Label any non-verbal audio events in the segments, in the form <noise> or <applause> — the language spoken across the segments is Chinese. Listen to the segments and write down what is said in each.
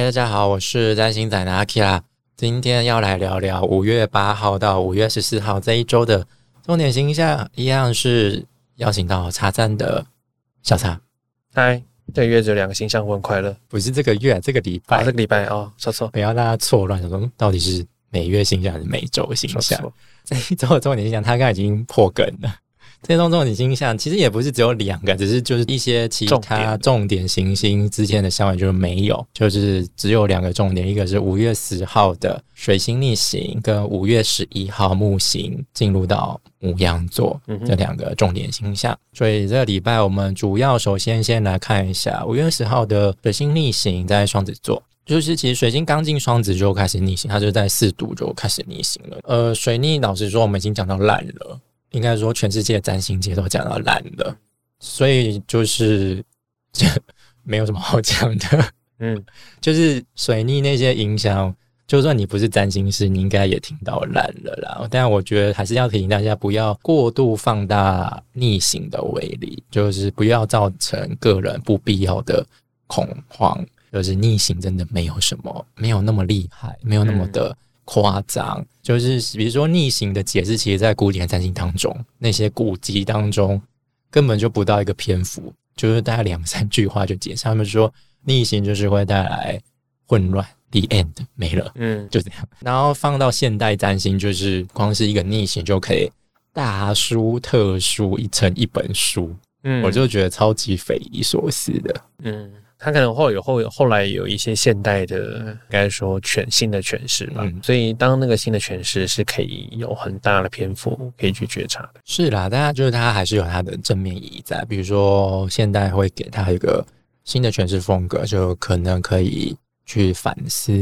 嗨，大家好，我是占星仔的阿 K 啦。今天要来聊聊五月八号到五月十四号这一周的重点星象，一样是邀请到茶站的小茶。嗨，这个月只有两个星象，我很快乐。不是这个月，这个礼拜，啊，这个礼拜哦，说错，不要大家错乱，想说到底是每月星象还是每周星象？<laughs> 这一周的重点星象，他刚才已经破梗了。这种重点星象其实也不是只有两个，只是就是一些其他重点行星之间的相位就是没有，就是只有两个重点，一个是五月十号的水星逆行，跟五月十一号木星进入到母羊座嗯这两个重点星象。所以这个礼拜我们主要首先先来看一下五月十号的水星逆行在双子座。就是其实水星刚进双子就开始逆行，它就在四度就开始逆行了。呃，水逆老实说，我们已经讲到烂了，应该说全世界占星界都讲到烂了，所以就是这 <laughs> 没有什么好讲的。嗯，<laughs> 就是水逆那些影响，就算你不是占星师，你应该也听到烂了啦。但我觉得还是要提醒大家，不要过度放大逆行的威力，就是不要造成个人不必要的恐慌。就是逆行真的没有什么，没有那么厉害，没有那么的夸张。就是比如说逆行的解释，其实在古典占星当中，那些古籍当中根本就不到一个篇幅，就是大概两三句话就解释。他们说逆行就是会带来混乱，the end 没了，嗯，就这样。然后放到现代占星，就是光是一个逆行就可以大书特书一成一本书，嗯，我就觉得超级匪夷所思的。嗯，他可能后有后后来有一些现代的，应该说全新的诠释吧。嗯所以当那个新的诠释是可以有很大的篇幅可以去觉察的。是啦，大家就是它还是有它的正面意义在，比如说现代会给它一个新的诠释风格，就可能可以去反思、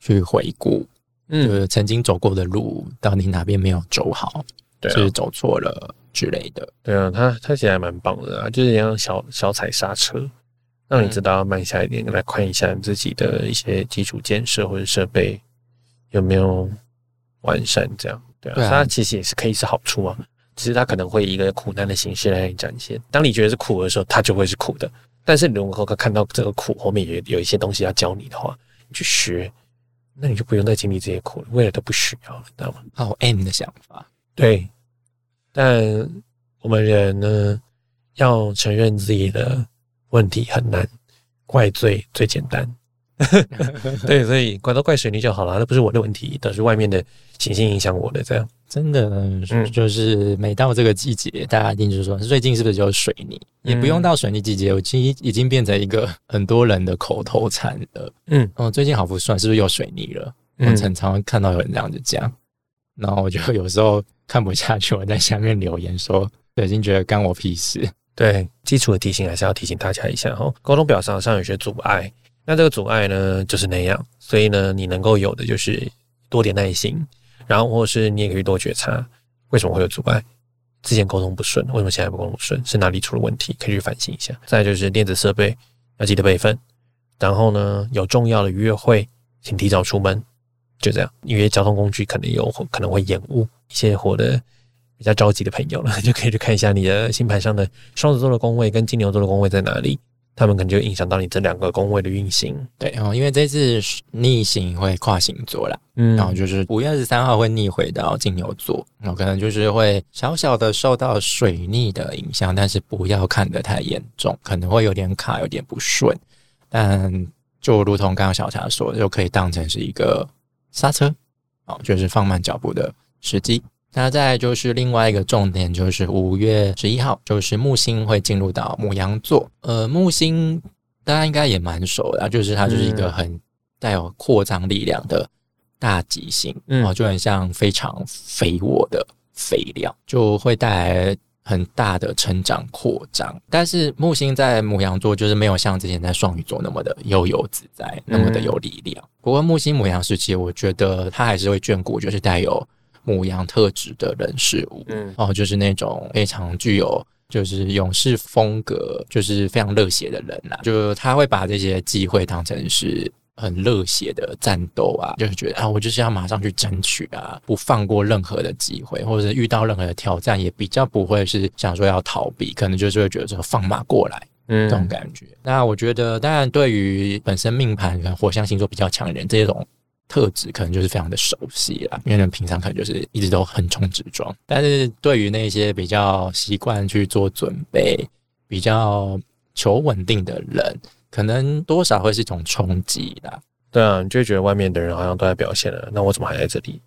去回顾，就嗯，是曾经走过的路到底哪边没有走好，对啊，是走错了之类的。对啊，他他其实还蛮棒的啊，就是像小小踩刹车，让你知道要慢下一点，来看一下你自己的一些基础建设或者设备有没有完善，这样对啊，它其实也是可以是好处啊，只是它可能会以一个苦难的形式来展现。当你觉得是苦的时候，它就会是苦的。但是你如果看到这个苦后面有有一些东西要教你的话，你去学，那你就不用再经历这些苦了，未来都不需要了，知道吗？好 M 的想法，对，但我们人呢，要承认自己的问题很难，怪罪最简单。<laughs> 对，所以怪都怪水泥就好了，那不是我的问题，都是外面的行星影响我的。这样，真的嗯就是每到这个季节，大家一定就是说，最近是不是就是水泥？也不用到水泥季节，我其实已经变成一个很多人的口头禅了。嗯哦，最近好不算，是不是有水泥了？我嗯很常看到有人这样子讲，然后我就有时候看不下去，我在下面留言说，已经觉得干我屁事。对，基础的提醒还是要提醒大家一下哈。沟通表达上有些阻碍，那这个阻碍呢就是那样，所以呢，你能够有的就是多点耐心，然后或是你也可以多觉察为什么会有阻碍。之前沟通不顺，为什么现在不沟通不顺？是哪里出了问题？可以去反省一下。再就是电子设备要记得备份，然后呢，有重要的约会，请提早出门，就这样。因为交通工具可能有可能会延误，一些活的比较着急的朋友了，<laughs> 就可以去看一下你的星盘上的双子座的宫位跟金牛座的宫位在哪里，他们可能就影响到你这两个宫位的运行。对哦，因为这次逆行会跨星座啦，嗯然后就是五月二十三号会逆回到金牛座，然后可能就是会小小的受到水逆的影响，但是不要看得太严重，可能会有点卡，有点不顺，但就如同刚刚小茶说，就可以当成是一个刹车，哦，就是放慢脚步的时机。那再来就是另外一个重点，就是五月十一号，就是木星会进入到母羊座。呃，木星大家应该也蛮熟的啊，就是它就是一个嗯很带有扩张力量的大吉星，嗯哦，就很像非常肥沃的肥料，就会带来很大的成长扩张。但是木星在母羊座就是没有像之前在双鱼座那么的悠游自在，那么的有力量。不过木星母羊时期，我觉得它还是会眷顾，就是带有母羊特质的人事物。嗯哦，就是那种非常具有就是勇士风格，就是非常热血的人啦。就他会把这些机会当成是很热血的战斗啊，就是觉得啊，我就是要马上去争取啊，不放过任何的机会，或者是遇到任何的挑战，也比较不会是想说要逃避，可能就是会觉得说放马过来。嗯这种感觉。那我觉得，当然对于本身命盘火象星座比较强的人，这种特质可能就是非常的熟悉啦，因为人平常可能就是一直都横冲直撞。但是对于那些比较习惯去做准备、比较求稳定的人，可能多少会是一种冲击啦。对啊，你就会觉得外面的人好像都在表现了，那我怎么还在这里？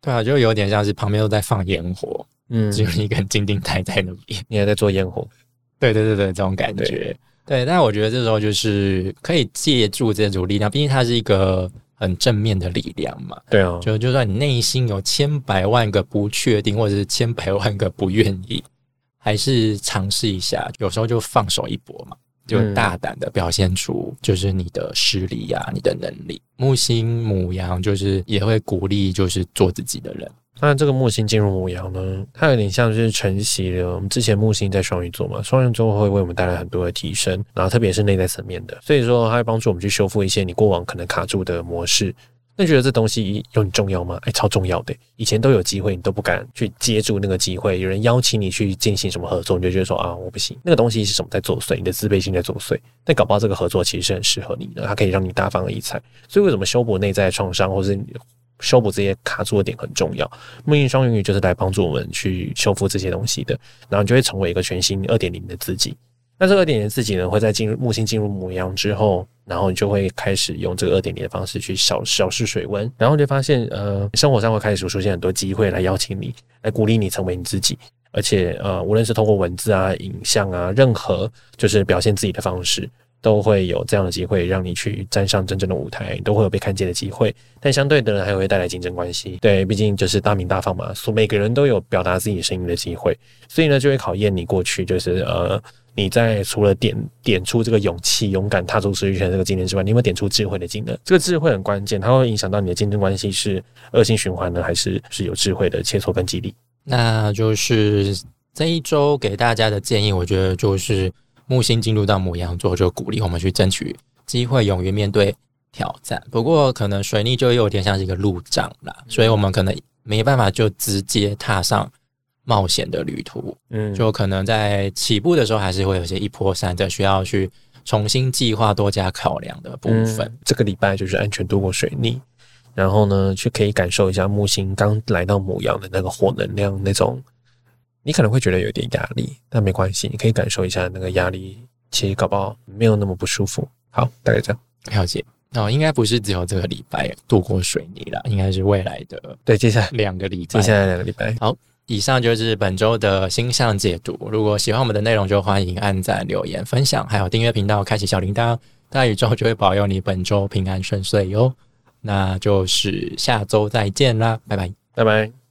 对啊，就有点像是旁边都在放烟火，嗯只有你一个人静静待在那边。你还在做烟火，对对对对，这种感觉。对，但我觉得这时候就是可以借助这种力量，毕竟它是一个很正面的力量嘛。对啊，就就算你内心有千百万个不确定，或者是千百万个不愿意，还是尝试一下。有时候就放手一搏嘛，就嗯大胆的表现出就是你的实力呀、你的能力。木星母羊就是也会鼓励，就是做自己的人。那这个木星进入母羊呢，它有点像是承袭了我们之前木星在双鱼座嘛，双鱼座会为我们带来很多的提升，然后特别是内在层面的，所以说它会帮助我们去修复一些你过往可能卡住的模式。那觉得这东西有很重要吗？哎，超重要的。以前都有机会，你都不敢去接住那个机会。有人邀请你去进行什么合作，你就觉得说啊，我不行。那个东西是什么在作祟？你的自卑心在作祟。但搞不好这个合作其实是很适合你的，它可以让你大放异彩。所以为什么修补内在创伤，或是修补这些卡住的点很重要？木星双鱼就是来帮助我们去修复这些东西的，然后你就会成为一个全新二点零的自己。那这个二点零自己呢，会在进入木星进入母羊之后，然后你就会开始用这个二点零的方式去小小试水温，然后就发现，呃，生活上会开始出现很多机会来邀请你，来鼓励你成为你自己。而且，呃，无论是通过文字啊、影像啊，任何就是表现自己的方式，都会有这样的机会让你去站上真正的舞台，都会有被看见的机会。但相对的呢，还会带来竞争关系。对，毕竟就是大名大放嘛，所每个人都有表达自己声音的机会，所以呢，就会考验你过去就是呃。你在除了点点出这个勇气、勇敢踏出实力圈这个技能之外，你有没有点出智慧的技能？这个智慧很关键，它会影响到你的竞争关系是恶性循环呢，还是是有智慧的切磋跟激励？那就是这一周给大家的建议，我觉得就是木星进入到母羊座，就鼓励我们去争取机会，勇于面对挑战。不过可能水逆就有点像是一个路障啦，所以我们可能没办法就直接踏上冒险的旅途，嗯，就可能在起步的时候还是会有些一波三折，需要去重新计划、多加考量的部分。嗯这个礼拜就是安全度过水逆，然后呢，去可以感受一下木星刚来到母羊的那个火能量，那种你可能会觉得有点压力，但没关系，你可以感受一下那个压力，其实搞不好没有那么不舒服。好，大概这样。了解。哦，应该不是只有这个礼拜度过水泥了，应该是未来的对，接下来两个礼拜接。下来两个礼拜，好以上就是本周的星象解读。如果喜欢我们的内容，就欢迎按赞、留言、分享，还有订阅频道，开启小铃铛。大宇宙就会保佑你本周平安顺遂哟。那就是下周再见啦，拜拜。拜拜。